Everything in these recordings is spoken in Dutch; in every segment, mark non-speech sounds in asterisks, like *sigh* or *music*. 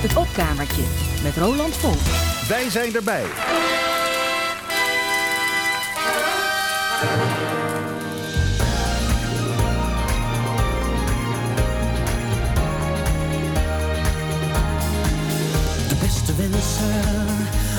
Het opkamertje met Roland Vol. Wij zijn erbij. De beste wensen,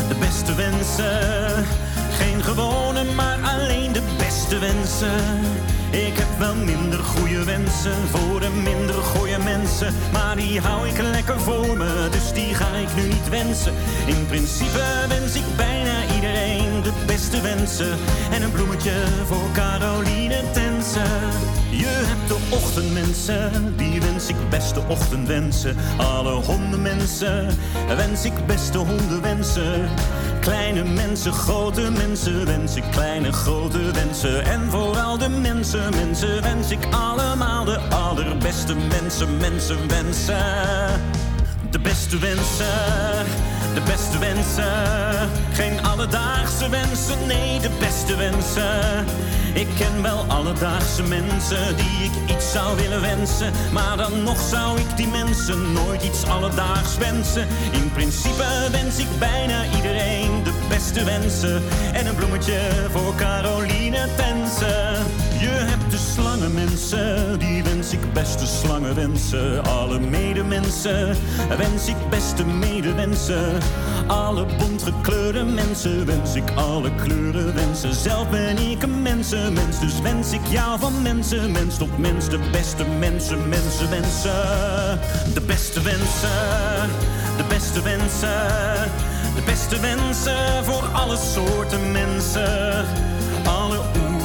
de beste wensen. Geen gewone, maar alleen de beste wensen. Ik heb wel minder goede wensen voor de minder goede mensen. Maar die hou ik lekker voor me, dus die ga ik nu niet wensen. In principe wens ik bijna iedereen de beste wensen. En een bloemetje voor Caroline Tensen. Je hebt de ochtendmensen, die wens ik beste ochtendwensen. Alle hondenmensen wens ik beste hondenwensen. Kleine mensen, grote mensen wens ik kleine, grote wensen. En vooral de mensen, mensen wens ik allemaal de allerbeste mensen, mensen wensen. De beste wensen, de beste wensen. Geen alledaagse wensen, nee, de beste wensen. Ik ken wel alledaagse mensen die ik iets zou willen wensen. Maar dan nog zou ik die mensen nooit iets alledaags wensen. In principe wens ik bijna iedereen de beste wensen. En een bloemetje voor Caroline Tensen. Je slangenmensen, die wens ik beste slangenwensen. Alle medemensen wens ik beste medewensen. Alle bont gekleurde mensen wens ik alle kleuren wensen. Zelf ben ik een mensenmens, dus wens ik jou van mensen. Mens tot mens, de beste mensen, mensen wensen. De beste wensen, de beste wensen. De beste wensen voor alle soorten mensen. Alle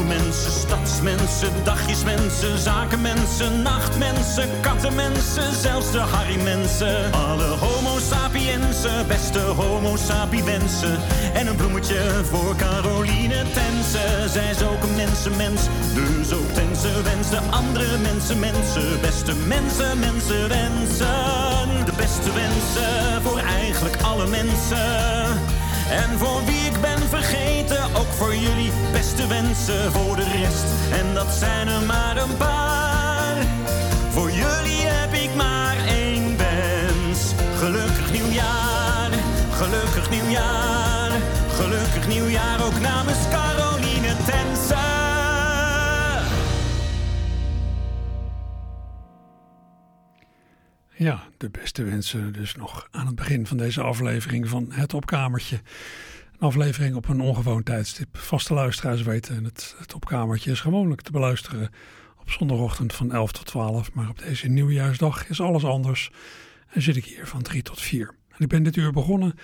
oermensen, stadsmensen, dagjesmensen, zakenmensen, nachtmensen, kattenmensen, zelfs de harrymensen. Alle homo sapiensen, beste homo sapiensen. En een bloemetje voor Caroline Tense. Zij is ook een mensenmens, dus ook Tense wens de andere mensen, mensen, beste mensen, mensen wensen. De beste wensen voor eigenlijk alle mensen. En voor wie ik ben vergeten, ook voor jullie beste wensen voor de rest. En dat zijn er maar een paar. Voor jullie heb ik maar één wens. Gelukkig nieuwjaar, gelukkig nieuwjaar, gelukkig nieuwjaar ook namens Caroline Ja, de beste wensen dus nog aan het begin van deze aflevering van Het Opkamertje. Een aflevering op een ongewoon tijdstip. Vaste luisteraars weten, het, het Opkamertje is gewoonlijk te beluisteren op zondagochtend van 11 tot 12. Maar op deze nieuwjaarsdag is alles anders en zit ik hier van 3 tot 4. En ik ben dit uur begonnen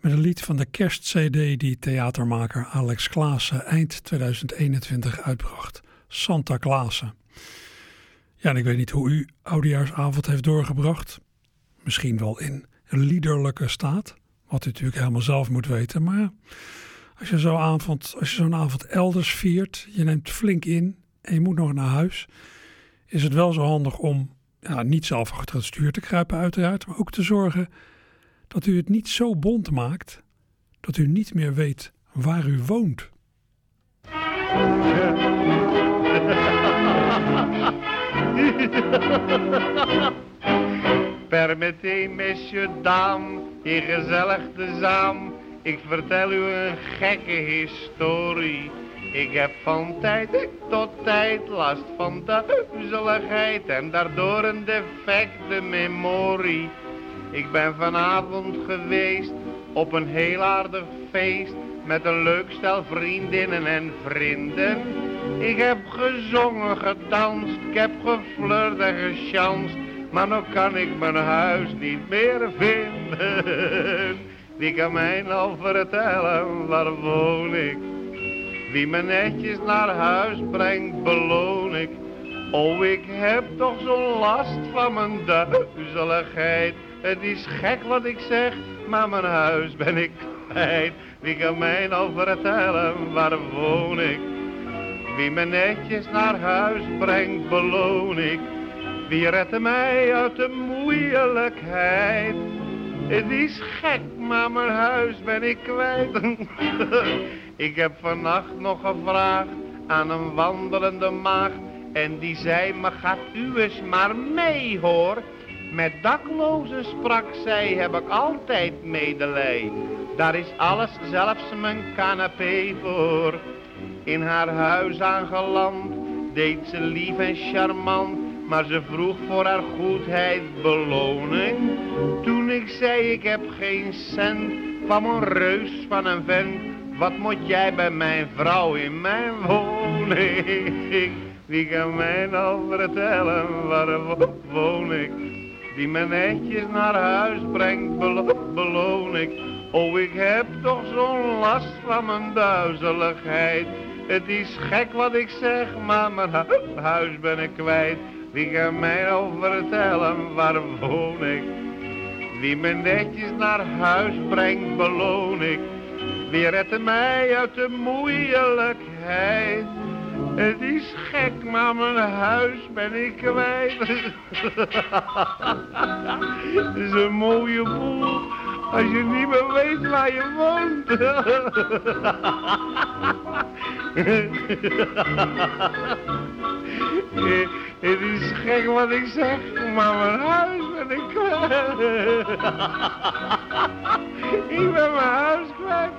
met een lied van de kerstcd die theatermaker Alex Klaassen eind 2021 uitbracht. Santa Klaassen. Ja, en ik weet niet hoe u oudejaarsavond heeft doorgebracht. Misschien wel in liederlijke staat, wat u natuurlijk helemaal zelf moet weten. Maar als je zo'n avond, avond elders viert, je neemt flink in en je moet nog naar huis, is het wel zo handig om ja, niet zelf achter het stuur te kruipen uiteraard, maar ook te zorgen dat u het niet zo bont maakt dat u niet meer weet waar u woont. *laughs* Permettez, messieurs, dames, hier gezellig de zaam. Ik vertel u een gekke historie. Ik heb van tijd tot tijd last van duizeligheid en daardoor een defecte memorie. Ik ben vanavond geweest op een heel aardig feest met een leuk stel vriendinnen en vrienden. Ik heb gezongen, gedanst, ik heb geflirt en gechanst, maar nu kan ik mijn huis niet meer vinden. Wie kan mij nou vertellen, waar woon ik? Wie me netjes naar huis brengt, beloon ik. Oh, ik heb toch zo'n last van mijn duizeligheid. Het is gek wat ik zeg, maar mijn huis ben ik kwijt. Wie kan mij nou vertellen, waar woon ik? Wie me netjes naar huis brengt, beloon ik. Wie redt mij uit de moeilijkheid? Het is gek, maar mijn huis ben ik kwijt. *laughs* ik heb vannacht nog gevraagd aan een wandelende maagd. En die zei, maar gaat u eens maar mee hoor. Met daklozen sprak zij, heb ik altijd medelij. Daar is alles, zelfs mijn canapé voor. In haar huis aangeland, deed ze lief en charmant. Maar ze vroeg voor haar goedheid beloning. Toen ik zei ik heb geen cent, kwam een reus van een vent. Wat moet jij bij mijn vrouw in mijn woning? Wie kan mij nou vertellen waar woon ik? Die me netjes naar huis brengt, belo beloon ik. Oh, ik heb toch zo'n last van mijn duizeligheid. Het is gek wat ik zeg, maar mijn hu huis ben ik kwijt. Wie kan mij nou vertellen, waar woon ik? Wie me netjes naar huis brengt, beloon ik. Wie redt mij uit de moeilijkheid? Het is gek, maar mijn huis ben ik kwijt. *laughs* Het is een mooie boel als je niet meer weet waar je woont. Het is gek wat ik zeg, maar mijn huis ben ik kwijt. Ik ben mijn huis kwijt.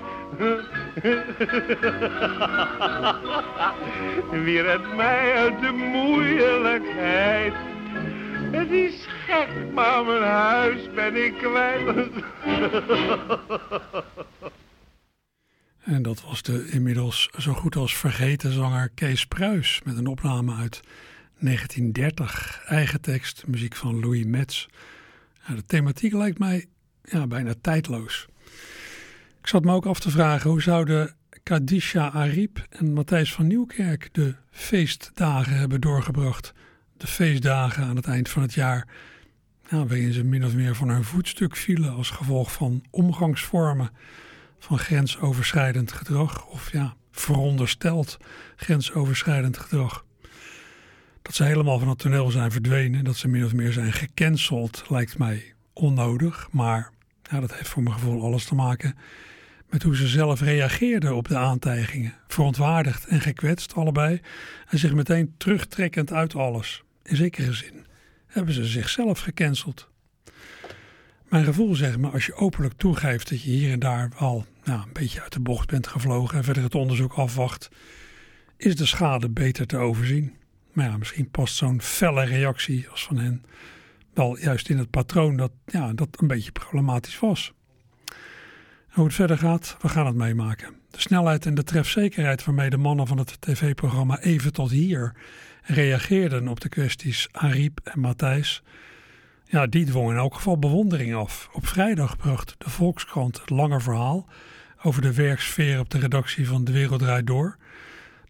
Wie redt mij uit de moeilijkheid? Het is maar mijn huis ben ik kwijt. En dat was de inmiddels zo goed als vergeten zanger Kees Pruis met een opname uit 1930. Eigen tekst, muziek van Louis Metz. De thematiek lijkt mij ja, bijna tijdloos. Ik zat me ook af te vragen hoe zouden Kadisha Ariep en Matthijs van Nieuwkerk de feestdagen hebben doorgebracht. De feestdagen aan het eind van het jaar, ja, waarin ze min of meer van hun voetstuk vielen als gevolg van omgangsvormen van grensoverschrijdend gedrag of ja, verondersteld grensoverschrijdend gedrag. Dat ze helemaal van het toneel zijn verdwenen, dat ze min of meer zijn gecanceld, lijkt mij onnodig. Maar dat heeft voor mijn gevoel alles te maken met hoe ze zelf reageerden op de aantijgingen. Verontwaardigd en gekwetst allebei en zich meteen terugtrekkend uit alles. In zekere zin hebben ze zichzelf gecanceld. Mijn gevoel zegt me, als je openlijk toegeeft dat je hier en daar wel nou, een beetje uit de bocht bent gevlogen en verder het onderzoek afwacht, is de schade beter te overzien. Maar ja, misschien past zo'n felle reactie als van hen wel juist in het patroon dat, ja, dat een beetje problematisch was. hoe het verder gaat, we gaan het meemaken. De snelheid en de trefzekerheid waarmee de mannen van het tv-programma Even tot hier reageerden op de kwesties Ariep en Matthijs, ja, die dwong in elk geval bewondering af. Op vrijdag bracht de Volkskrant het lange verhaal over de werksfeer op de redactie van De Wereld Draait Door.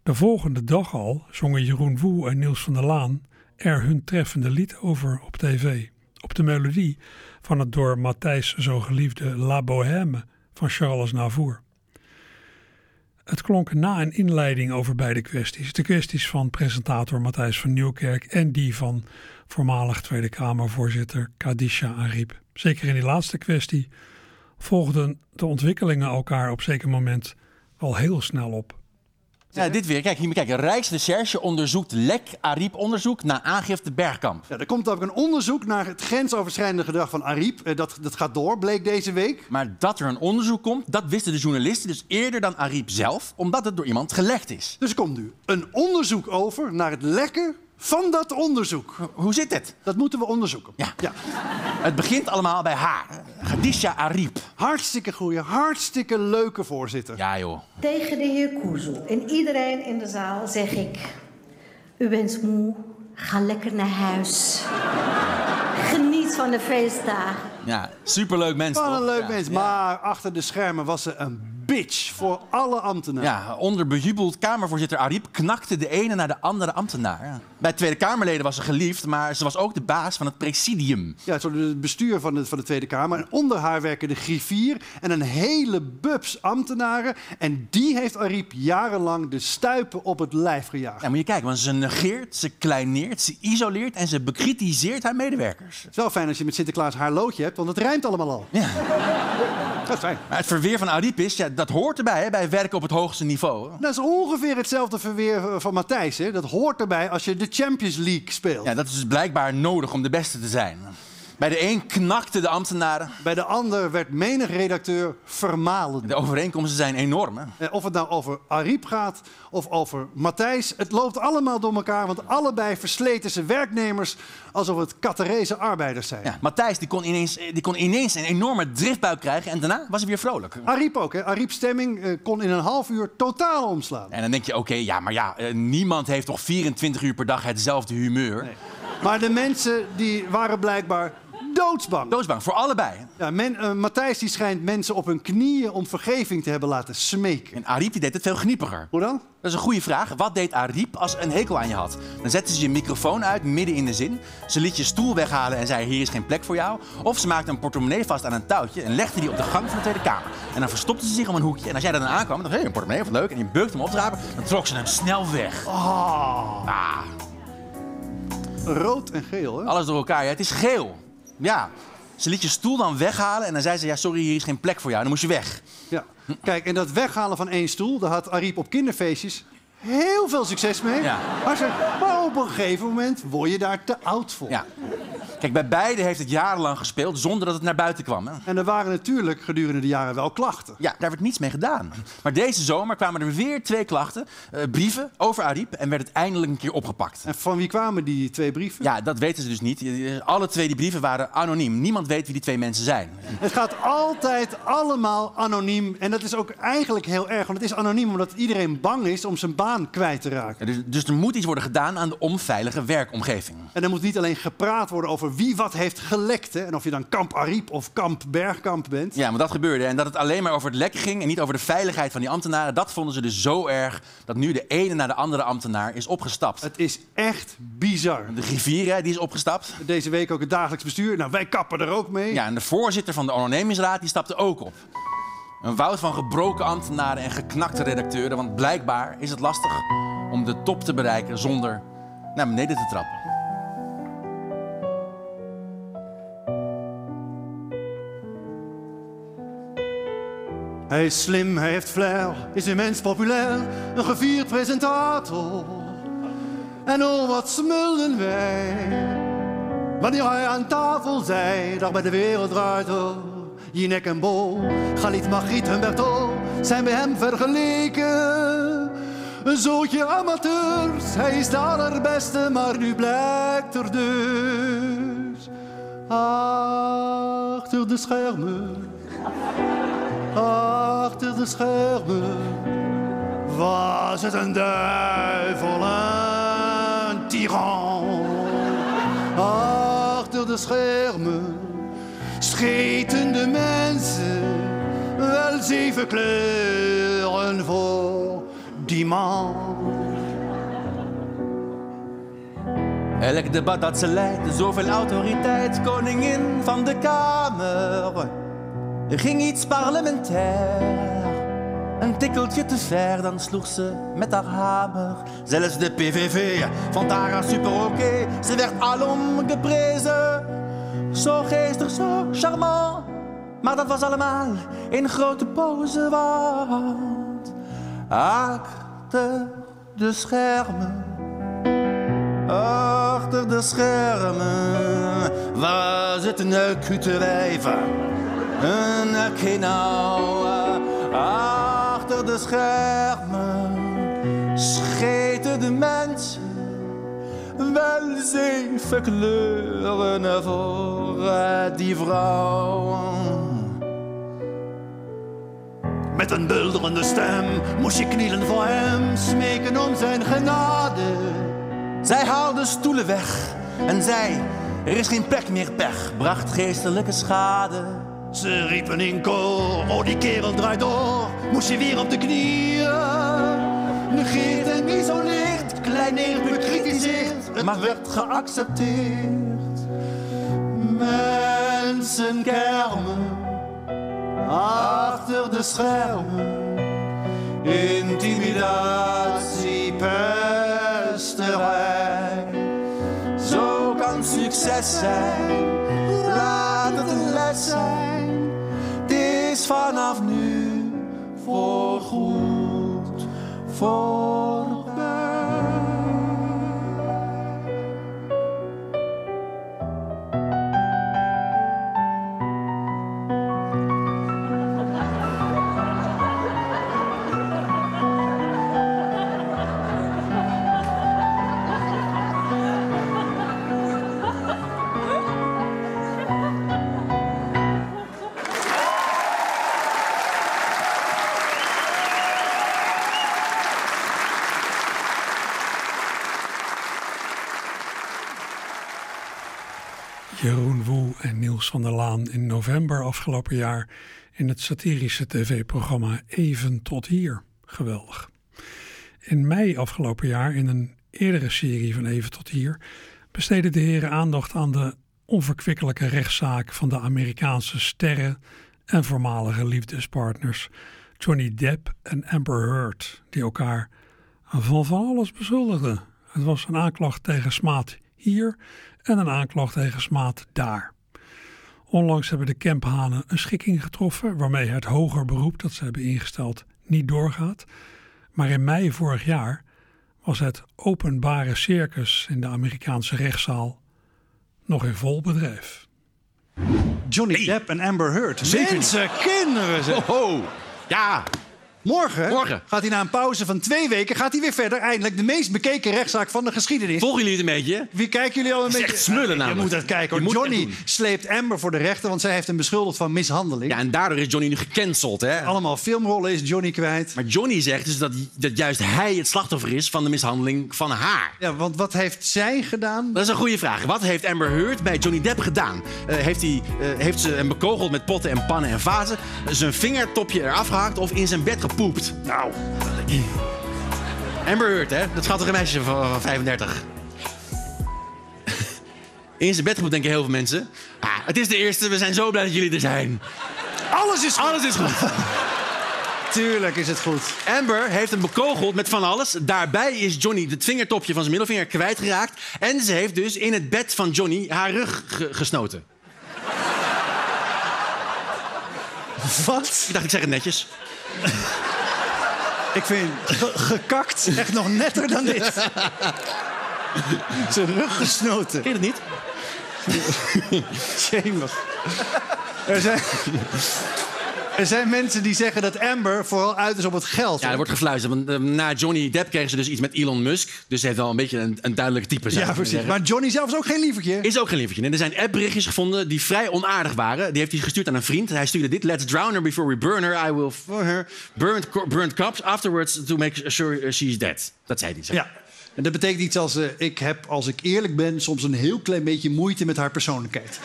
De volgende dag al zongen Jeroen Woe en Niels van der Laan er hun treffende lied over op tv. Op de melodie van het door Matthijs zo geliefde La Bohème van Charles Navour. Het klonk na een inleiding over beide kwesties. De kwesties van presentator Matthijs van Nieuwkerk en die van voormalig Tweede Kamervoorzitter Kadisha Ariep. Zeker in die laatste kwestie volgden de ontwikkelingen elkaar op zeker moment al heel snel op. Ja, dit weer. Kijk, hier, kijk. Rijksrecherche onderzoekt lek Ariep onderzoek naar aangifte Bergkamp. Ja, er komt ook een onderzoek naar het grensoverschrijdende gedrag van Ariep. Eh, Dat, dat gaat door, bleek deze week. Maar dat er een onderzoek komt, dat wisten de journalisten dus eerder dan Ariep zelf, omdat het door iemand gelekt is. Dus er komt nu een onderzoek over naar het lekken van dat onderzoek. Hoe zit het? Dat moeten we onderzoeken. Ja. Het begint allemaal bij haar. Khadija Ariep. Hartstikke goeie, hartstikke leuke voorzitter. Ja, joh. Tegen de heer Koezel en iedereen in de zaal zeg ik... U bent moe, ga lekker naar huis. Geniet van de feestdagen. Ja, superleuk mens, Wat een leuk Ja, mens. ja. Maar achter de schermen was ze een bitch voor alle ambtenaren. Ja, onder bejubeld Kamervoorzitter Ariep knakte de ene naar de andere ambtenaar. Ja. Bij Tweede Kamerleden was ze geliefd, maar ze was ook de baas van het presidium. Ja, het bestuur van de, van de Tweede Kamer. En onder haar werken de griffier en een hele bubs ambtenaren. En die heeft Ariep jarenlang de stuipen op het lijf gejaagd. Ja, moet je kijken, want ze negeert, ze kleineert, ze isoleert en ze bekritiseert haar medewerkers. Het is wel fijn als je met Sinterklaas haar loodje hebt, want het rijmt allemaal al. Ja. Dat is fijn. Maar het verweer van Ariep is, ja, dat hoort erbij hè, bij werken op het hoogste niveau. Dat is ongeveer hetzelfde verweer van Matthijs. Hè? Dat hoort erbij als je de Champions League speelt. Ja, dat is dus blijkbaar nodig om de beste te zijn. Bij de een knakten de ambtenaren. Bij de ander werd menig redacteur vermalen. De overeenkomsten zijn enorm. Hè? Eh, Of het nou over Ariep gaat of over Matthijs. Het loopt allemaal door elkaar, want allebei versleten ze werknemers alsof het Catarese arbeiders zijn. Ja, Matthijs die kon, ineens, die kon ineens een enorme driftbuik krijgen en daarna was hij weer vrolijk. Ariep ook, hè? Ariep's stemming eh, kon in een half uur totaal omslaan. En dan denk je, oké, ja, maar ja, eh, niemand heeft toch 24 uur per dag hetzelfde humeur. Nee. Maar de mensen die waren blijkbaar doodsbang. Doodsbang, voor allebei. Ja, men, eh, Matthijs die schijnt mensen op hun knieën om vergeving te hebben laten smeken. En Ariep die deed het veel geniepiger. Hoe dan? Dat is een goede vraag. Wat deed Ariep als een hekel aan je had? Dan zette ze je microfoon uit midden in de zin. Ze liet je stoel weghalen en zei: Hier is geen plek voor jou. Of ze maakte een portemonnee vast aan een touwtje en legde die op de gang van de Tweede Kamer. En dan verstopte ze zich om een hoekje. En als jij dan aankwam, dan dacht je: een portemonnee, wat leuk. En je beukte hem op te rapen, dan trok ze hem snel weg. Ah, Ah, rood en geel, hè? alles door elkaar. Ja, het is geel. Ja. Ze liet je stoel dan weghalen en dan zei ze: Ja, sorry, hier is geen plek voor jou. Dan moest je weg. Ja. Kijk, en dat weghalen van één stoel, daar had Ariep op kinderfeestjes heel veel succes mee. Ja. Maar, op een gegeven moment word je daar te oud voor. Ja. Kijk, bij beide heeft het jarenlang gespeeld zonder dat het naar buiten kwam. Hè? En er waren natuurlijk gedurende de jaren wel klachten. Ja, daar werd niets mee gedaan. Maar deze zomer kwamen er weer twee klachten, eh, brieven over Ariep en werd het eindelijk een keer opgepakt. En van wie kwamen die twee brieven? Ja, dat weten ze dus niet. Eh, Alle twee die brieven waren anoniem. Niemand weet wie die twee mensen zijn. Het gaat altijd allemaal anoniem. En dat is ook eigenlijk heel erg. Want het is anoniem omdat iedereen bang is om zijn baan kwijt te raken. Ja, dus, dus er moet iets worden gedaan aan de onveilige werkomgeving. En er moet niet alleen gepraat worden over wie wat heeft gelekt. Hè? En of je dan kamp Ariep of kamp Bergkamp bent. Ja, maar dat gebeurde. En dat het alleen maar over het lekken ging en niet over de veiligheid van die ambtenaren, dat vonden ze dus zo erg dat nu de ene naar de andere ambtenaar is opgestapt. Het is echt bizar. De griffier, hè, die is opgestapt. Deze week ook het dagelijks bestuur. Nou, wij kappen er ook mee. Ja, en de voorzitter van de ondernemingsraad die stapte ook op. Een woud van gebroken ambtenaren en geknakte redacteuren. Want blijkbaar is het lastig om de top te bereiken zonder naar beneden te trappen. Hij is slim, hij heeft flair, is immens populair, een gevierd presentator. En oh, wat smulden wij, wanneer hij aan tafel zei, dag bij de wereld draait. Jinek en Bo, Galit, Margriet, Humberto, zijn bij hem vergeleken. Een zootje amateurs, hij is de allerbeste, maar nu blijkt er dus achter de schermen achter de schermen was het een duivel, een tiran. Achter de schermen scheten de mensen wel zeven kleuren voor die man. Elk debat dat ze leidt, zoveel autoriteit, koningin van de Kamer. Er ging iets parlementair. Een tikkeltje te ver, dan sloeg ze met haar hamer. Zelfs de PVV vond haar super oké. Ze werd alom geprezen. Zo geestig, zo charmant. Maar dat was allemaal in grote pose, want achter de schermen Achter de schermen was het een acute. Een akinau. Achter de schermen scheten de mensen wel zeven kleuren voor eh, die vrouw. Met een bulderende stem moest je knielen voor hem, smeken om zijn genade. Zij haalde stoelen weg en zei: Er is geen plek meer pech, bracht geestelijke schade. Ze riepen in koor, oh die kerel draait door, moest je weer op de knieën. Negeert en isoleert, kleineert, bekritiseerd, het Maar- werd geaccepteerd. Mensen kermen, achter de schermen, intimidatie, pesterij. Zo kan succes zijn, laat het een les zijn. Het is vanaf nu voorgoed voorbij. En Niels van der Laan in november afgelopen jaar in het satirische tv-programma Even tot hier. Geweldig. In mei afgelopen jaar in een eerdere serie van Even tot hier besteden de heren aandacht aan de onverkwikkelijke rechtszaak van de Amerikaanse sterren en voormalige liefdespartners Johnny Depp en Amber Heard, die elkaar van van alles beschuldigden. Het was een aanklacht tegen smaad hier en een aanklacht tegen smaad daar. Onlangs hebben de Kemphanen een schikking getroffen waarmee het hoger beroep dat ze hebben ingesteld niet doorgaat. Maar in mei vorig jaar was het openbare circus in de Amerikaanse rechtszaal nog in vol bedrijf. Johnny Depp en Amber Heard. Zeker. Mensen, kinderen zeg. Ho, ja. Morgen, Morgen. gaat hij na een pauze van twee weken gaat hij weer verder. Eindelijk de meest bekeken rechtszaak van de geschiedenis. Volgen jullie het een beetje? Wie kijken jullie al een Het is beetje? echt smullen Je namelijk. moet dat kijken. Je Hoor. moet Johnny sleept Amber voor de rechter, want zij heeft hem beschuldigd van mishandeling. Ja, en daardoor is Johnny nu gecanceld, hè? Allemaal filmrollen is Johnny kwijt. Maar Johnny zegt dus dat, dat juist hij het slachtoffer is van de mishandeling van haar. Ja, want wat heeft zij gedaan? Dat is een goede vraag. Wat heeft Amber Heard bij Johnny Depp gedaan? Eh, heeft, hij, eh, heeft ze hem bekogeld met potten en pannen en vazen? Zijn vingertopje eraf gehakt of in zijn bed gepoept? Nou, Amber Heard, hè? Dat schattige meisje van, van 35. In zijn bed gepoept, denken heel veel mensen. Ah, het is de eerste, we zijn zo blij dat jullie er zijn. alles is goed. Alles is goed. *laughs* Tuurlijk is het goed. Amber heeft hem bekogeld met van alles. Daarbij is Johnny het vingertopje van zijn middelvinger kwijtgeraakt. En ze heeft dus in het bed van Johnny haar rug ge- gesnoten. Wat? Ik dacht, ik zeg het netjes. Ik vind ge- gekakt echt nog netter dan dit. Zijn rug gesnoten. Ken je dat niet? Jemig. Er zijn, er zijn mensen die zeggen dat Amber vooral uit is op het geld. Ja, er wordt gefluisterd. Want eh, na Johnny Depp kregen ze dus iets met Elon Musk. Dus ze heeft wel een beetje een, een duidelijk type. Ja, precies. zeggen. Maar Johnny zelf is ook geen lievertje. Is ook geen lievertje. En er zijn appberichtjes gevonden die vrij onaardig waren. Die heeft hij gestuurd aan een vriend. Hij stuurde dit. Let's drown her before we burn her. I will for her. Burnt, co- burnt cups afterwards to make sure she's dead. Dat zei hij. Ja. En dat betekent iets als... eh, ik heb, als ik eerlijk ben, soms een heel klein beetje moeite met haar persoonlijkheid.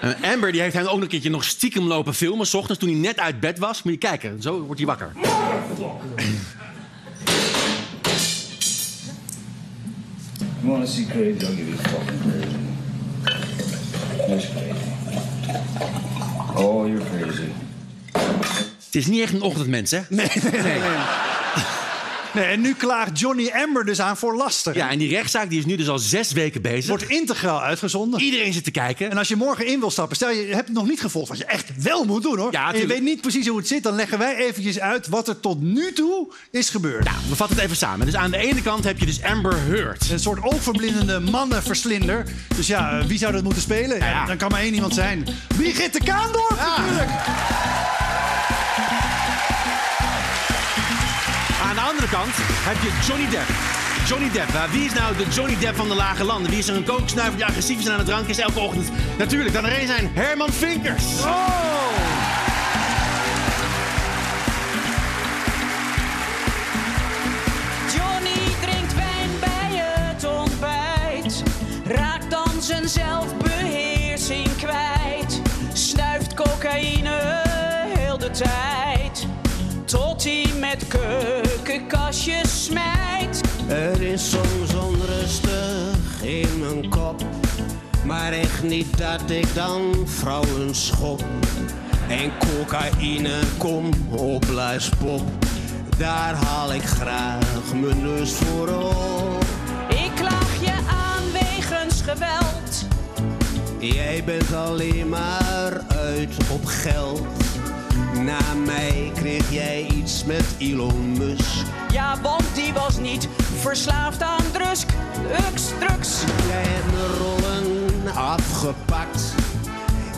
En Amber die heeft hem ook nog een keertje nog stiekem lopen filmen. S ochtends toen hij net uit bed was. Moet je kijken. Zo wordt hij wakker. You wanna see crazy? I'll give you fucking crazy. That's crazy. Oh, you're crazy. Het is niet echt een ochtendmens, hè? Nee, nee, nee. nee. Nee, en nu klaagt Johnny Amber dus aan voor laster. Ja, en die rechtszaak die is nu dus al zes weken bezig. Wordt integraal uitgezonden. Iedereen zit te kijken. En als je morgen in wil stappen, stel je, hebt het nog niet gevolgd, wat je echt wel moet doen hoor. Ja, en je weet niet precies hoe het zit, dan leggen wij eventjes uit wat er tot nu toe is gebeurd. Nou, we vatten het even samen. Dus aan de ene kant heb je dus Amber Heard. Een soort oogverblindende mannenverslinder. Dus ja, eh, wie zou dat moeten spelen? Ja, ja. Dan kan maar één iemand zijn. Brigitte Kaandorp natuurlijk. Andere kant heb je Johnny Depp. Johnny Depp. Wie is nou de Johnny Depp van de lage landen? Wie is er een kooksnuiver die agressief is en aan het drank is elke ochtend? Natuurlijk, dan er een zijn Herman Vinkers. Johnny drinkt is soms onrustig in mijn kop. Maar echt niet dat ik dan vrouwen schop. En cocaïne kom op pop. Daar haal ik graag mijn neus voor op. Ik klaag je aan wegens geweld, Jij bent alleen maar uit op geld. Na mij kreeg jij iets met Elon Musk. ja want die was niet verslaafd aan drugs, drugs, drugs. Jij hebt mijn rollen afgepakt.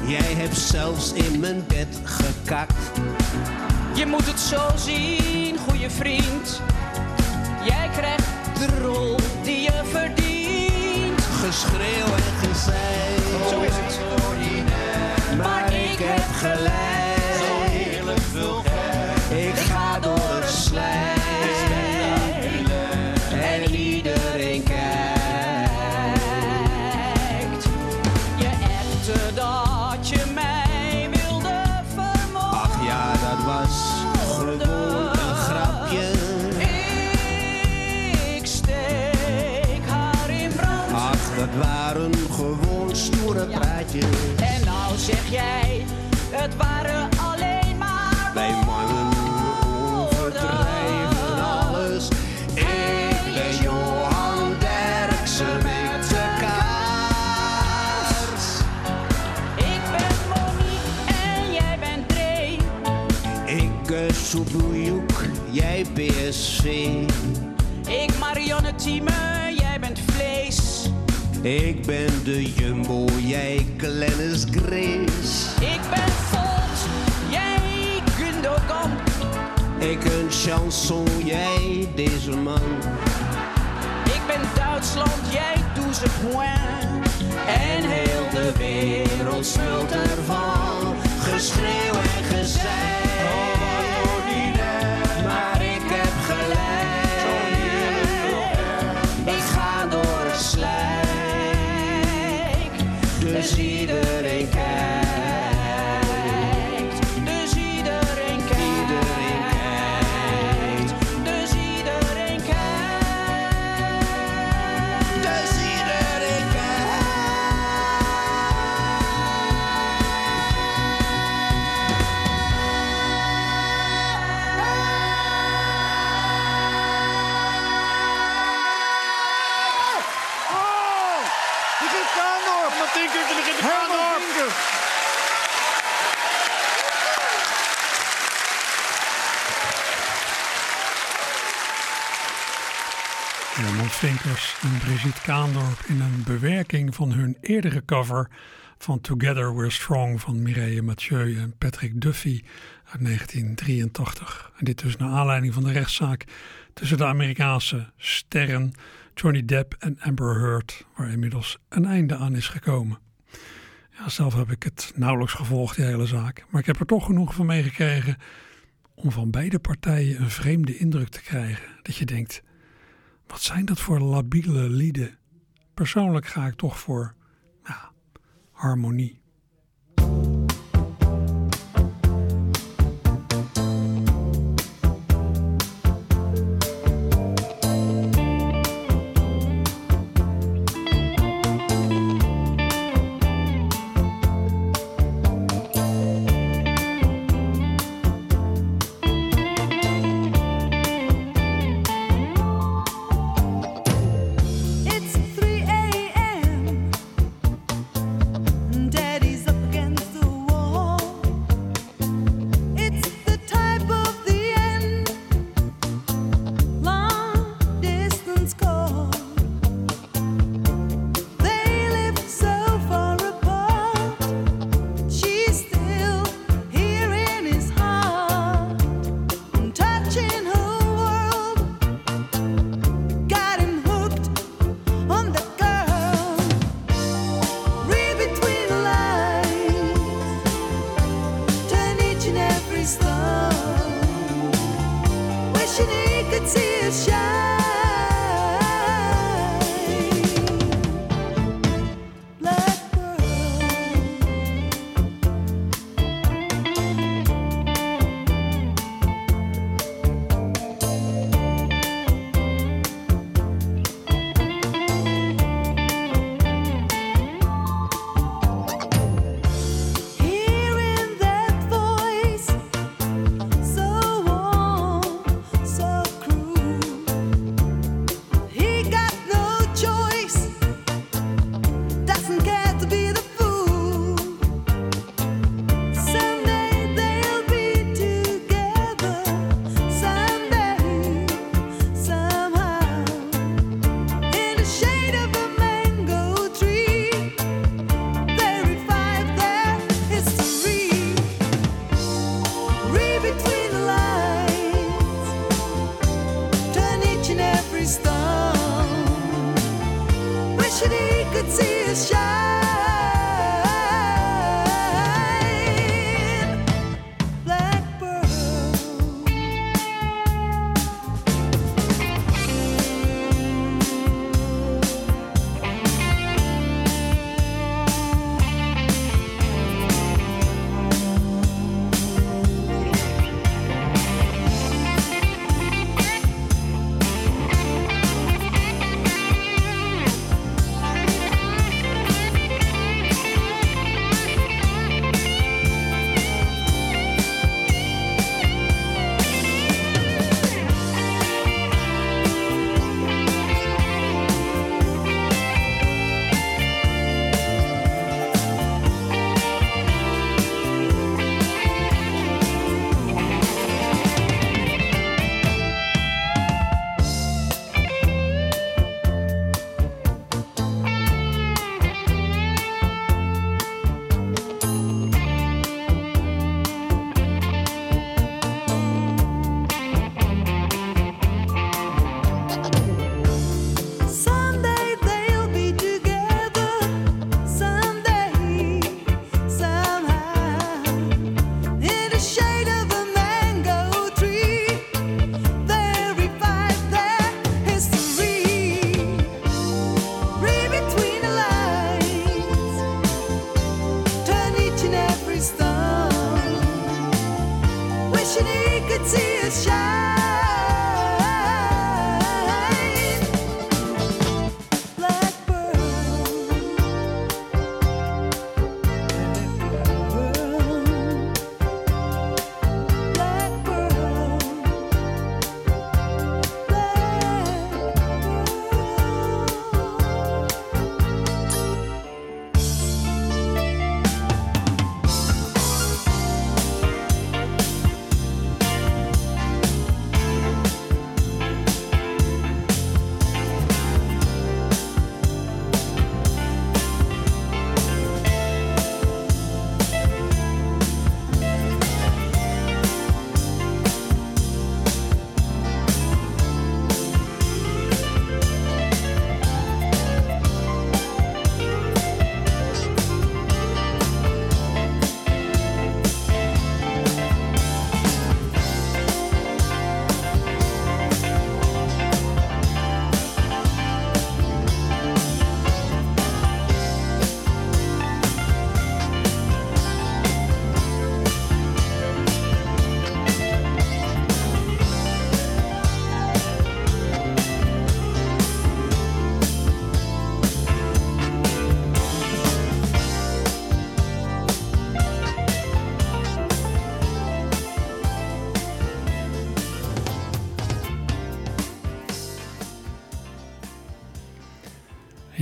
Jij hebt zelfs in mijn bed gekakt. Je moet het zo zien, goede vriend. Jij krijgt de rol die je verdient. Geschreeuw en gezeik. Zo is het. Maar ik heb gelijk. Ik Marianne Thieme, jij bent vlees. Ik ben de Jumbo, jij Glennis Grace. Ik ben Volt, jij Gundogan. Ik een chanson, jij deze man. Ik ben Duitsland, jij douze point. En heel de wereld smult ervan. Geschreeuw en gezeik. Dus Vinkers en Brigitte Kaandorp in een bewerking van hun eerdere cover van Together We're Strong van Mireille Mathieu en Patrick Duffy uit 1983. En dit dus naar aanleiding van de rechtszaak tussen de Amerikaanse sterren Johnny Depp en Amber Heard, waar inmiddels een einde aan is gekomen. Ja, zelf heb ik het nauwelijks gevolgd, die hele zaak, maar ik heb er toch genoeg van meegekregen om van beide partijen een vreemde indruk te krijgen. Dat je denkt, wat zijn dat voor labiele lieden? Persoonlijk ga ik toch voor ja, harmonie.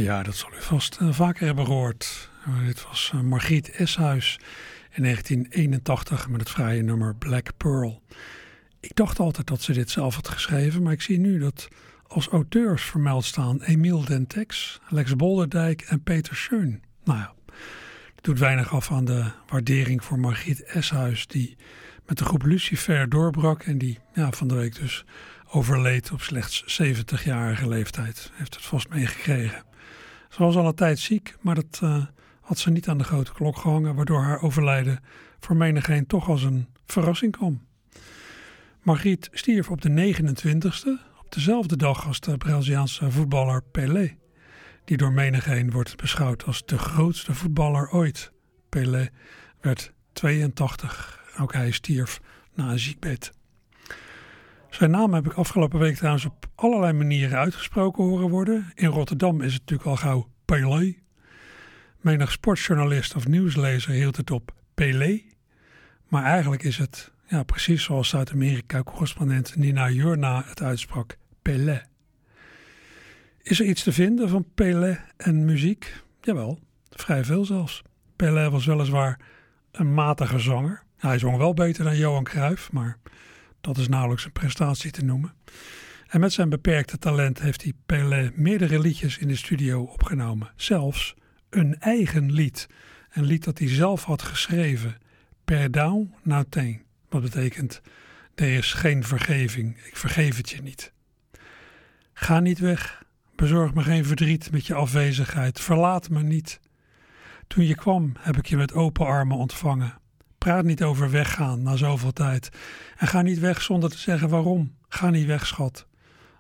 Ja, dat zal u vast eh, vaker hebben gehoord. Uh, dit was uh, Margriet Eshuis in 1981 met het vrije nummer Black Pearl. Ik dacht altijd dat ze dit zelf had geschreven, maar ik zie nu dat als auteurs vermeld staan Emiel Dentex, Lex Bolderdijk en Peter Schön. Nou ja, dat doet weinig af aan de waardering voor Margriet Eshuis, die met de groep Lucifer doorbrak en die ja, van de week dus overleed op slechts 70-jarige leeftijd. Heeft het vast meegekregen. Ze was al een tijd ziek, maar dat uh, had ze niet aan de grote klok gehangen, waardoor haar overlijden voor menigeen toch als een verrassing kwam. Margriet stierf op de 29e, op dezelfde dag als de Braziliaanse voetballer Pelé, die door menigeen wordt beschouwd als de grootste voetballer ooit. Pelé werd 82, ook hij stierf na een ziekbed. Zijn naam heb ik afgelopen week trouwens op allerlei manieren uitgesproken horen worden. In Rotterdam is het natuurlijk al gauw Pelé. Menig sportjournalist of nieuwslezer hield het op Pelé. Maar eigenlijk is het ja, precies zoals Zuid-Amerika-correspondent Nina Jurna het uitsprak, Pelé. Is er iets te vinden van Pelé en muziek? Jawel, vrij veel zelfs. Pelé was weliswaar een matige zanger. Hij zong wel beter dan Johan Cruijff, maar dat is nauwelijks een prestatie te noemen. En met zijn beperkte talent heeft hij Pelé meerdere liedjes in de studio opgenomen. Zelfs een eigen lied. Een lied dat hij zelf had geschreven. Perdão não tem. Wat betekent, er is geen vergeving. Ik vergeef het je niet. Ga niet weg. Bezorg me geen verdriet met je afwezigheid. Verlaat me niet. Toen je kwam heb ik je met open armen ontvangen. Praat niet over weggaan na zoveel tijd. En ga niet weg zonder te zeggen waarom. Ga niet weg, schat.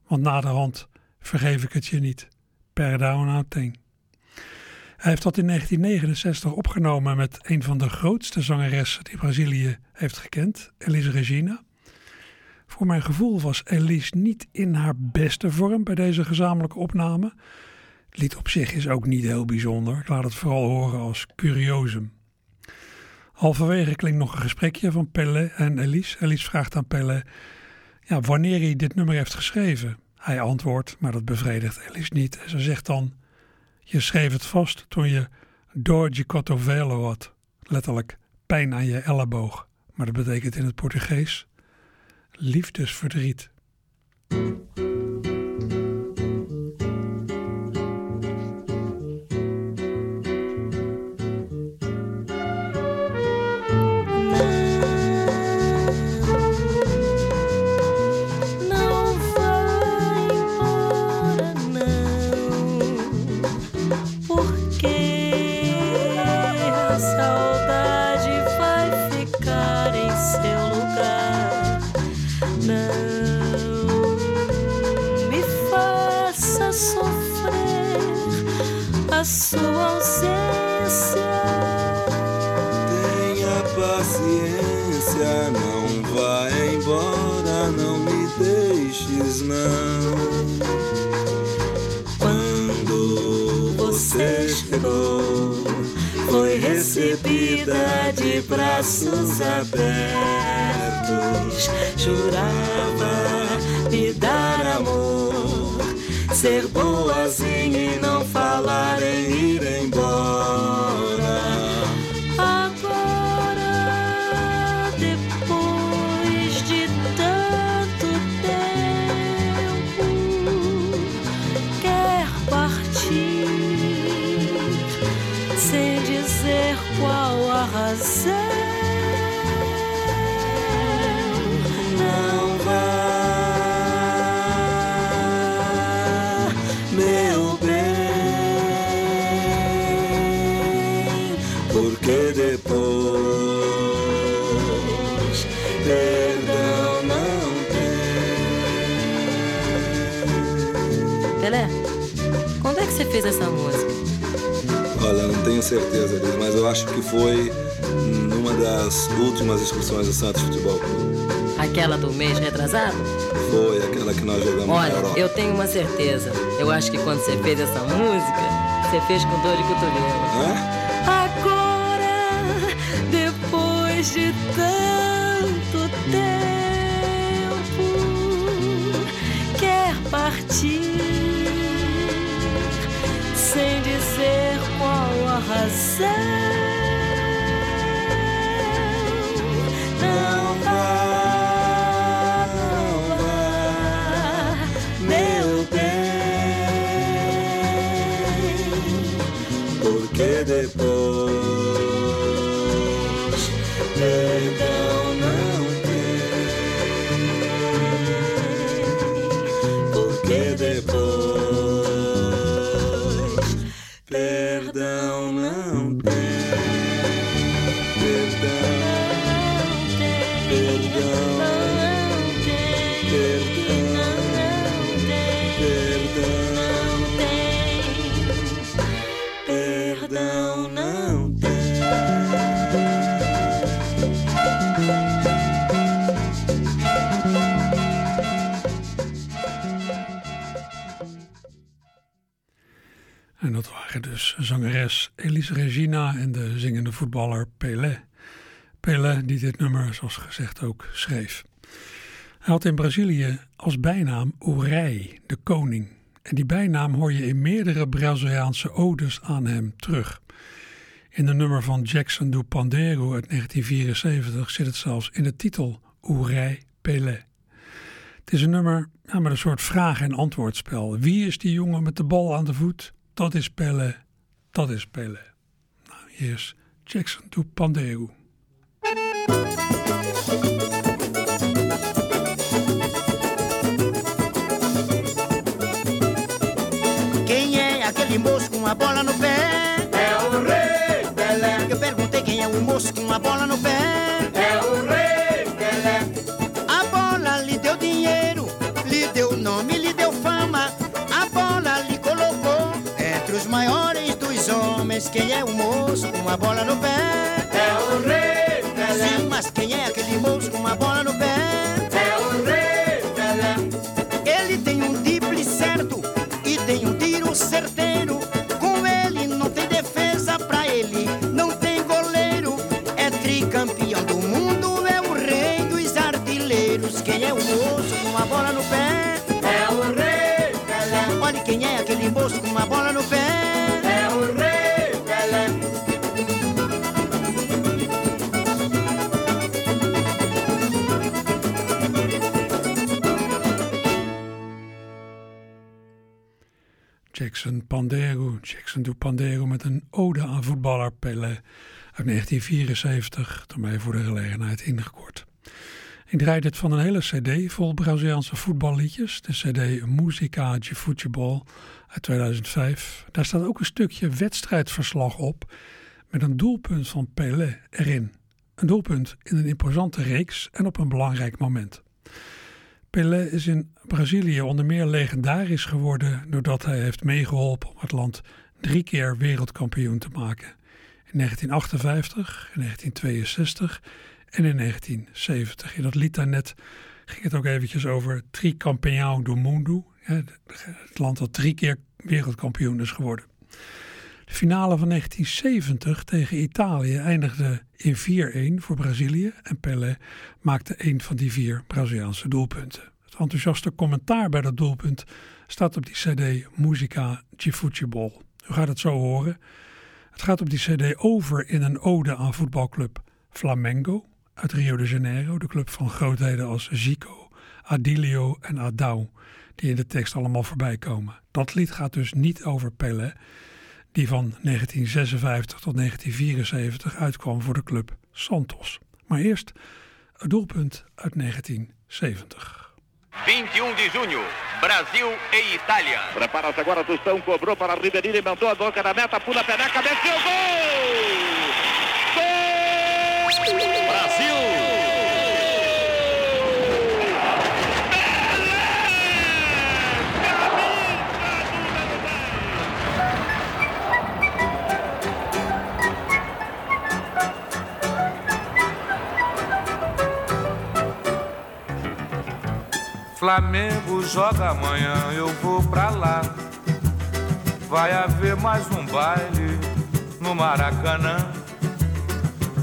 Want naderhand vergeef ik het je niet. Não tem. Hij heeft dat in 1969 opgenomen met een van de grootste zangeressen die Brazilië heeft gekend, Elis Regina. Voor mijn gevoel was Elis niet in haar beste vorm bij deze gezamenlijke opname. Het lied op zich is ook niet heel bijzonder. Ik laat het vooral horen als curiosum. Halverwege klinkt nog een gesprekje van Pelle en Elise. Elise vraagt aan Pelle ja, wanneer hij dit nummer heeft geschreven. Hij antwoordt, maar dat bevredigt Elise niet. En ze zegt dan, je schreef het vast toen je dor de cotovelo had. Letterlijk pijn aan je elleboog. Maar dat betekent in het Portugees liefdesverdriet. Retrasado? Foi aquela que nós jogamos na Olha, Europa. eu tenho uma certeza. Eu acho que quando você fez essa música, você fez com dor de cotovelo. Agora, depois de tanto tempo, quer partir sem dizer qual a razão. Zangeres Elise Regina en de zingende voetballer Pelé. Pelé die dit nummer, zoals gezegd, ook schreef. Hij had in Brazilië als bijnaam Ourei, de koning. En die bijnaam hoor je in meerdere Braziliaanse odes aan hem terug. In de nummer van Jackson do Pandeiro uit 1974 zit het zelfs in de titel Ourei Pelé. Het is een nummer met een soort vraag- en antwoordspel. Wie is die jongen met de bal aan de voet? Dat is Pelle, dat is Pelle. Nou, hier is Jackson do Pandeiro. Quem é aquele moço com a bola no pé? É o Rei Pelé. Eu perguntei quem é o moço com a bola no pé? Homens. Quem é o moço com a bola no pé? É o Rei Pelé. Sim, mas quem é aquele moço com a bola no pé? Jackson Pandero, Jackson do Pandero met een ode aan voetballer Pelé uit 1974, door mij voor de gelegenheid ingekort. Ik draai dit van een hele cd vol Braziliaanse voetballiedjes, de cd Musica de Futebol uit 2005. Daar staat ook een stukje wedstrijdverslag op met een doelpunt van Pelé erin. Een doelpunt in een imposante reeks en op een belangrijk moment. Pelé is in Brazilië onder meer legendarisch geworden doordat hij heeft meegeholpen om het land drie keer wereldkampioen te maken. In 1958, in 1962 en in 1970. In dat lied daarnet ging het ook eventjes over Tricampeão do Mundo. Het land dat drie keer wereldkampioen is geworden. De finale van 1970 tegen Italië eindigde in 4-1 voor Brazilië en Pelé maakte een van die vier Braziliaanse doelpunten. Enthousiaste commentaar bij dat doelpunt staat op die CD Musica Futebol. U gaat het zo horen. Het gaat op die CD over in een ode aan voetbalclub Flamengo uit Rio de Janeiro, de club van grootheden als Zico, Adilio en Adao, die in de tekst allemaal voorbij komen. Dat lied gaat dus niet over Pelé, die van 1956 tot 1974 uitkwam voor de club Santos. Maar eerst het doelpunt uit 1970. 21 de junho, Brasil e Itália. Prepara-se agora, Tostão cobrou para Ribeirinho, inventou a boca da meta, pula a peneca, desceu, gol! Gol! Flamengo joga amanhã, eu vou pra lá. Vai haver mais um baile no Maracanã.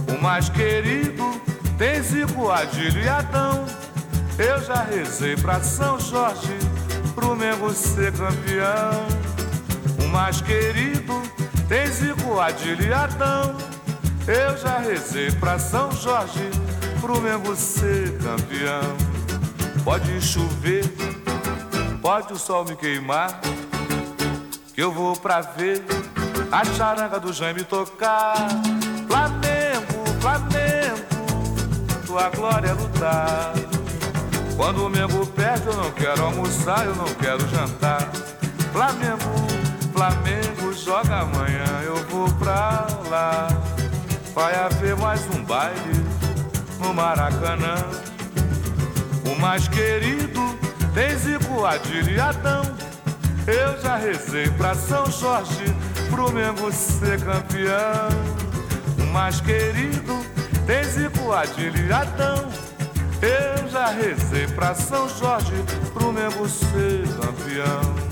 O mais querido tem Zico, Adílio e Adão. Eu já rezei pra São Jorge, pro Mengo ser campeão. O mais querido tem Zico, Adilho e Adão. Eu já rezei pra São Jorge, pro Mengo ser campeão. Pode chover, pode o sol me queimar, que eu vou pra ver a charanga do Jaime tocar. Flamengo, Flamengo, tua glória é lutar. Quando o Mengo perde, eu não quero almoçar, eu não quero jantar. Flamengo, Flamengo joga amanhã, eu vou pra lá. Vai haver mais um baile no Maracanã. O mais querido Zico, Adilho e Adão. Eu já rezei pra São Jorge, pro Mengo ser campeão. O mais querido Zico, Adilho e Adão. Eu já rezei pra São Jorge, pro Mengo ser campeão.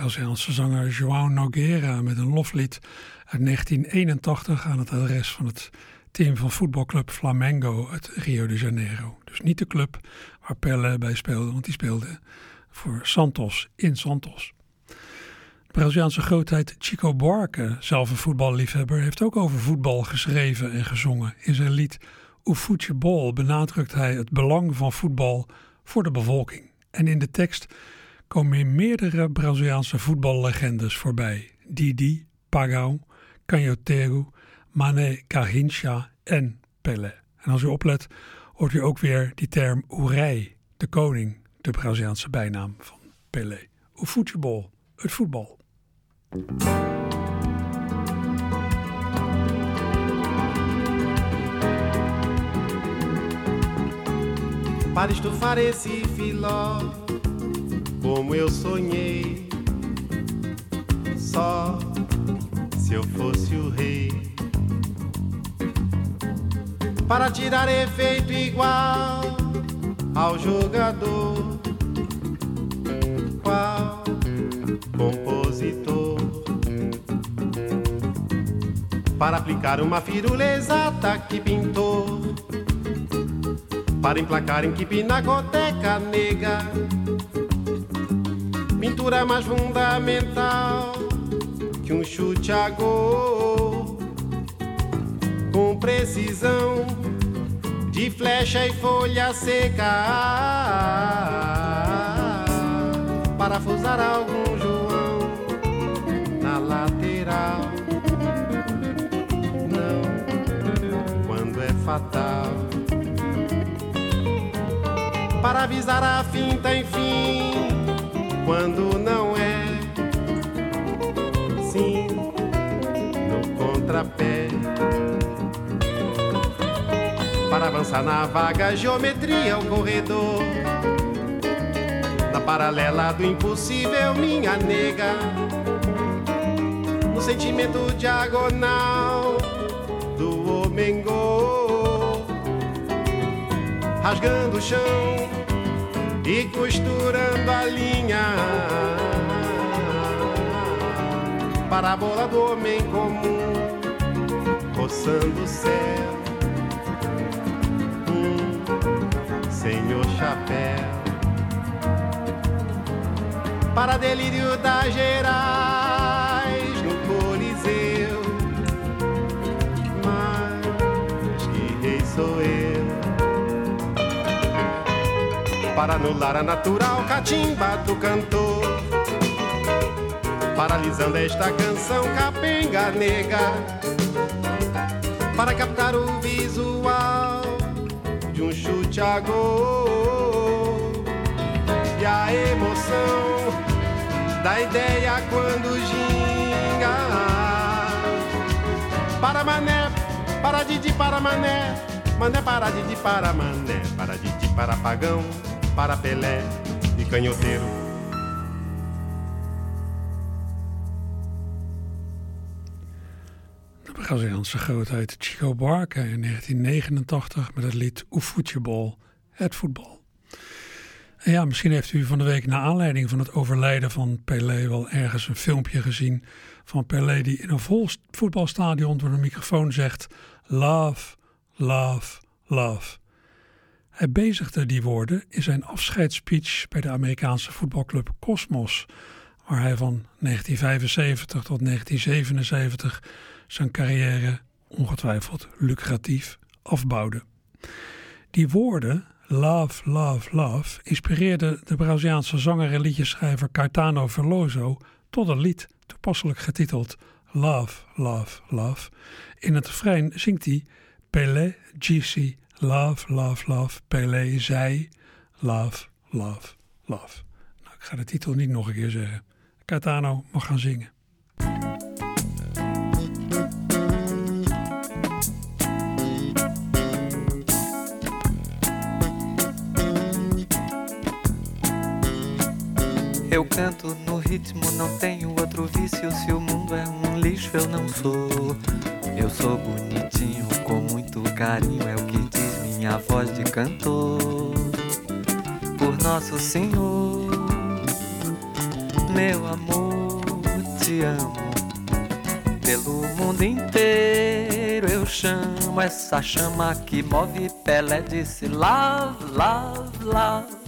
Braziliaanse zanger João Nogueira met een loflied uit 1981 aan het adres van het team van voetbalclub Flamengo uit Rio de Janeiro. Dus niet de club waar Pelle bij speelde, want die speelde voor Santos in Santos. De Braziliaanse grootheid Chico Buarque, zelf een voetballiefhebber, heeft ook over voetbal geschreven en gezongen. In zijn lied O Futebol benadrukt hij het belang van voetbal voor de bevolking. En in de tekst komen meerdere Braziliaanse voetballegendes voorbij. Didi, Pagão, Canhoteiro, Mané Garrincha en Pelé. En als u oplet, hoort u ook weer die term Oerij, de koning, de Braziliaanse bijnaam van Pelé. O futebol, het voetbal. Como eu sonhei, só se eu fosse o rei. Para tirar efeito igual ao jogador, qual compositor? Para aplicar uma firula exata que pintou para emplacar em que pinacoteca nega Pintura mais fundamental que um chute a gol. Com precisão de flecha e folha seca. Parafusar algum João na lateral. Não, quando é fatal. Para avisar a finta, enfim, quando não é. Sim, no contrapé. Para avançar na vaga geometria, o corredor. Na paralela do impossível, minha nega. No sentimento diagonal do homem rasgando o chão e costurando a linha. Parábola do homem comum, roçando o céu. Um senhor chapéu. Para delírio das Gerais para anular a natural catimba do cantor. Paralisando esta canção capenga nega, para captar o visual de um chute a gol. E a emoção da ideia quando ginga. Para mané, para Didi, para mané, mané para Didi, para mané, para Didi, para pagão para Pelé e canhoteiro. De Braziliaanse grootheid Chico Buarque in 1989 met het lied O Futebol, het voetbal. En ja, misschien heeft u van de week naar aanleiding van het overlijden van Pelé wel ergens een filmpje gezien van Pelé die in een vol voetbalstadion door een microfoon zegt love, love, love. Hij bezigde die woorden in zijn afscheidsspeech bij de Amerikaanse voetbalclub Cosmos, waar hij van 1975 tot 1977 zijn carrière ongetwijfeld lucratief afbouwde. Die woorden, love, love, love, inspireerden de Braziliaanse zanger en liedjeschrijver Caetano Veloso tot een lied, toepasselijk getiteld Love, Love, Love. In het refrein zingt hij Pelé, GC, Love, Love, Love, Pelé, zij, Love, Love, Love. Nou, ik ga de titel niet nog een keer zeggen. Caetano mag gaan zingen. Eu canto no ritmo, não tenho outro vício. Se o mundo é um lixo, eu não sou. Eu sou bonitinho, com muito carinho, é o que minha voz de cantor. Por Nosso Senhor, meu amor, te amo. Pelo mundo inteiro eu chamo essa chama que move Pelé disse love, love, love.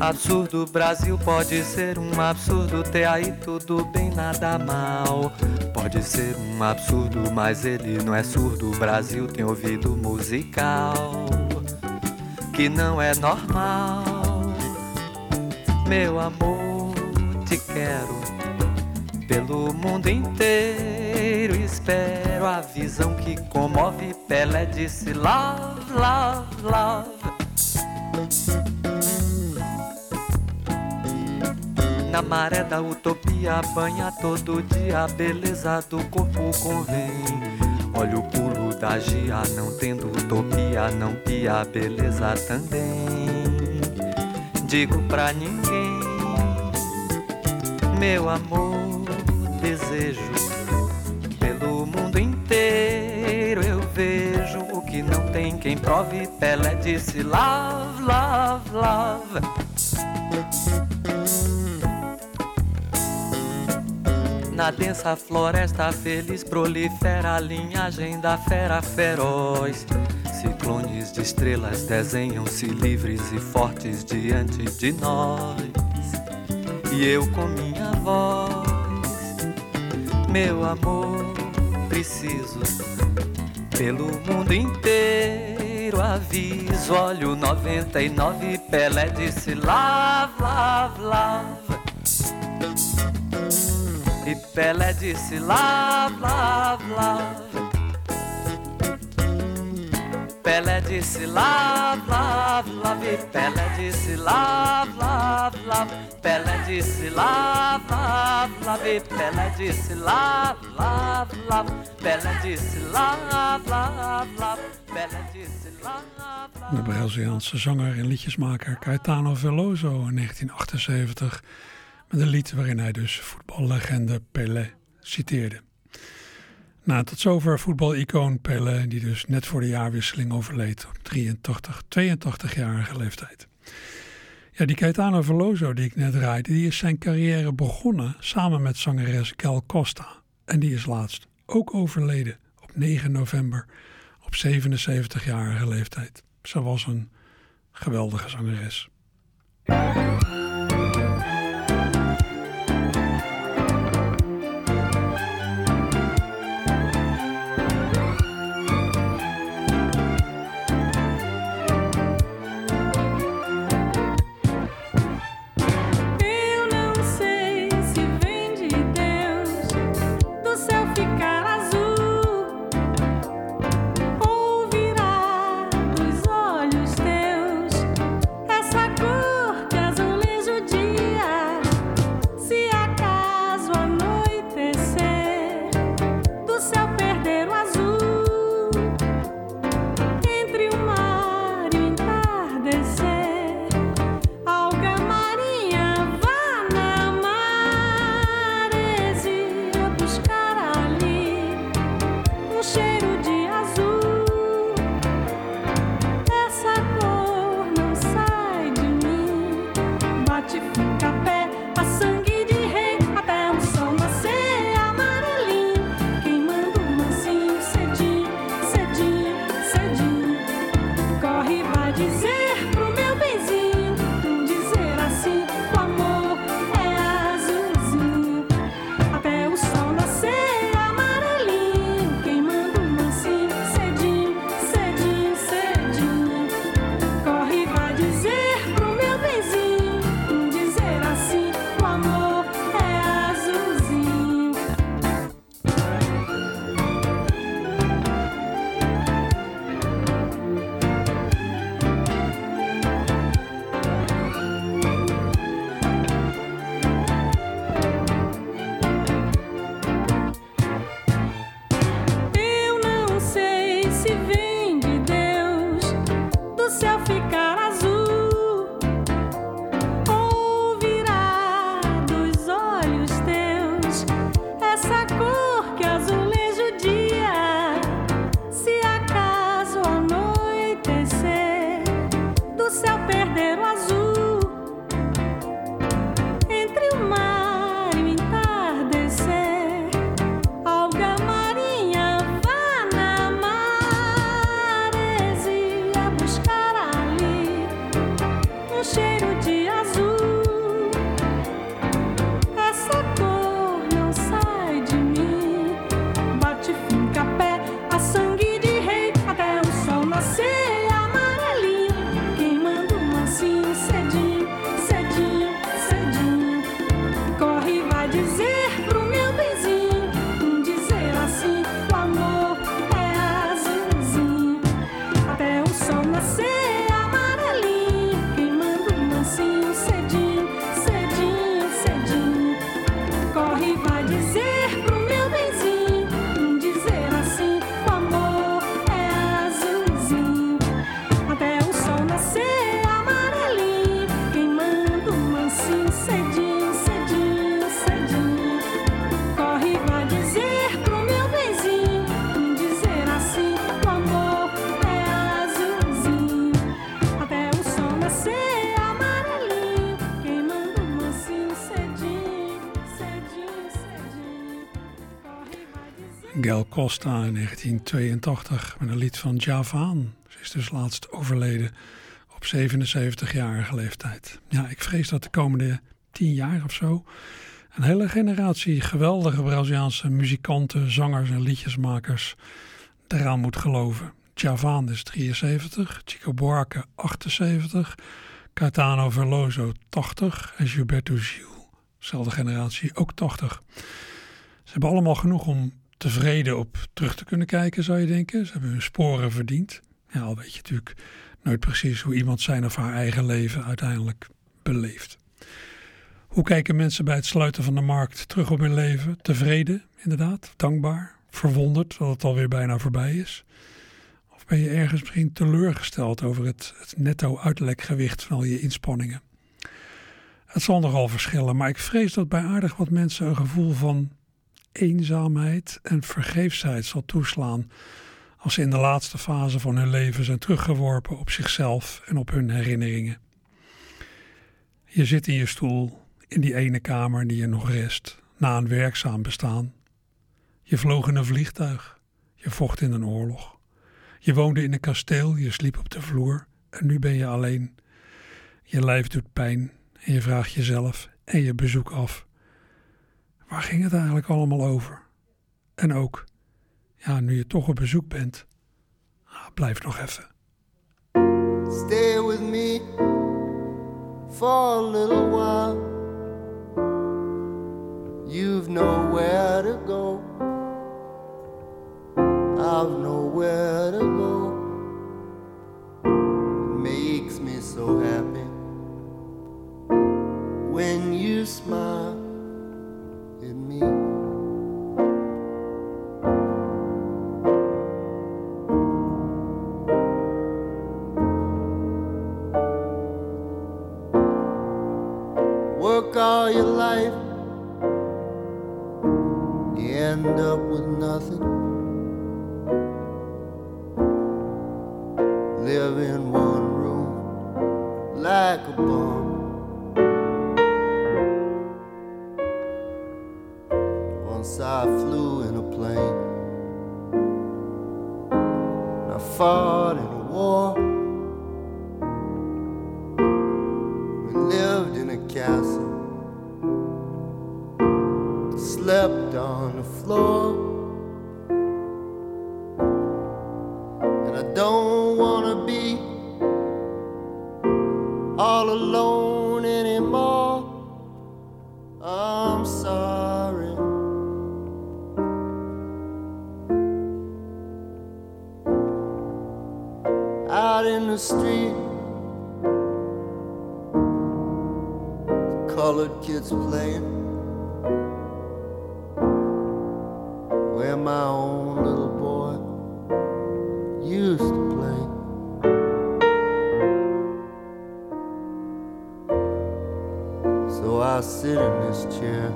Absurdo Brasil pode ser um absurdo, ter aí tudo bem, nada mal. Pode ser um absurdo, mas ele não é surdo. O Brasil tem ouvido musical que não é normal. Meu amor, te quero pelo mundo inteiro. Espero a visão que comove. Pelé disse love, love, love. Na maré da utopia banha todo dia a beleza do corpo convém. Olha o pulo da gia, não tendo utopia, não pia beleza também. Digo pra ninguém, meu amor, desejo pelo mundo inteiro eu vejo o que não tem quem prove. Pelé disse love, love, love. Na densa floresta feliz prolifera a linhagem da fera feroz. Ciclones de estrelas desenham-se livres e fortes diante de nós. E eu com minha voz, meu amor, preciso pelo mundo inteiro aviso. Olho 99, Pelé disse love, love, love. E Pelé disse love, love, love. Pelé disse love, love, love. E Pelé disse love, love, love. Pelé disse love, love, love. E Pelé disse love, love, love. Pelé disse. Pelé. De Braziliaanse zanger en liedjesmaker Caetano Veloso in 1978 een lied waarin hij dus voetballegende Pelé citeerde. Nou, tot zover voetbalicoon Pelé, die dus net voor de jaarwisseling overleed op 83, 82-jarige leeftijd. Ja, die Caetano Veloso die ik net draaide, die is zijn carrière begonnen samen met zangeres Gal Costa. En die is laatst ook overleden op 9 november op 77-jarige leeftijd. Ze was een geweldige zangeres. Costa in 1982 met een lied van Javaan. Ze is dus laatst overleden op 77-jarige leeftijd. Ja, ik vrees dat de komende 10 jaar of zo een hele generatie geweldige Braziliaanse muzikanten, zangers en liedjesmakers eraan moet geloven. Javaan is 73, Chico Buarque 78, Caetano Veloso 80 en Gilberto Gil, dezelfde generatie, ook 80. Ze hebben allemaal genoeg om tevreden op terug te kunnen kijken, zou je denken. Ze hebben hun sporen verdiend. Ja, al weet je natuurlijk nooit precies hoe iemand zijn of haar eigen leven uiteindelijk beleeft. Hoe kijken mensen bij het sluiten van de markt terug op hun leven? Tevreden, inderdaad, dankbaar, verwonderd dat het alweer bijna voorbij is? Of ben je ergens misschien teleurgesteld over het, het netto uitlekgewicht van al je inspanningen? Het zal nogal verschillen, maar ik vrees dat bij aardig wat mensen een gevoel van eenzaamheid en vergeefsheid zal toeslaan als ze in de laatste fase van hun leven zijn teruggeworpen op zichzelf en op hun herinneringen. Je zit in je stoel in die ene kamer die je nog rest na een werkzaam bestaan. Je vloog in een vliegtuig, je vocht in een oorlog. Je woonde in een kasteel, je sliep op de vloer en nu ben je alleen. Je lijf doet pijn en je vraagt jezelf en je bezoek af. Waar ging het eigenlijk allemaal over? En ook, ja, nu je toch op bezoek bent, ah, blijf nog even. Stay with me for a little while. You've nowhere to go. I've nowhere to go. Life, you end up with nothing. Live in one room like a bum. Once I flew in a plane. I fought Slept on the floor. And I don't wanna be all alone anymore. I'm sorry. Out in the street, colored kids playing. My own little boy used to play. So I sit in this chair.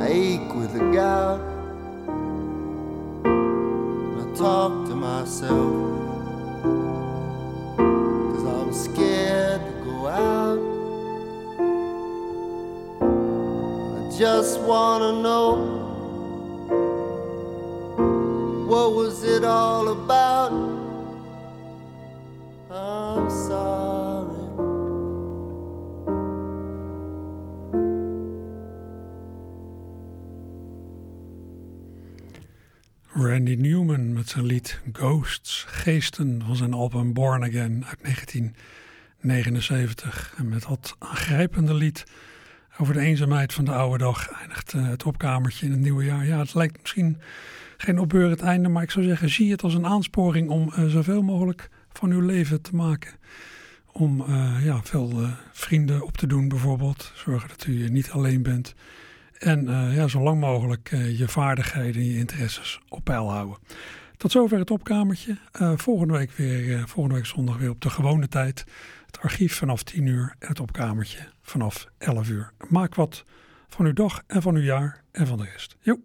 I ache with a gout. And I talk to myself. Just wanna know what was it all about? I'm sorry. Randy Newman met zijn lied Ghosts, Geesten van zijn album Born Again uit 1979. En met dat aangrijpende lied over de eenzaamheid van de oude dag eindigt eh, het opkamertje in het nieuwe jaar. Ja, het lijkt misschien geen opbeurend einde, maar ik zou zeggen, zie het als een aansporing om eh, zoveel mogelijk van uw leven te maken. Om eh, ja, veel vrienden op te doen bijvoorbeeld. Zorgen dat u niet alleen bent. En ja, zo lang mogelijk je vaardigheden en je interesses op peil houden. Tot zover het opkamertje. Volgende, week weer, volgende week zondag weer op de gewone tijd. Het archief vanaf 10 uur en het opkamertje vanaf 11 uur. Maak wat van uw dag en van uw jaar en van de rest. Jo.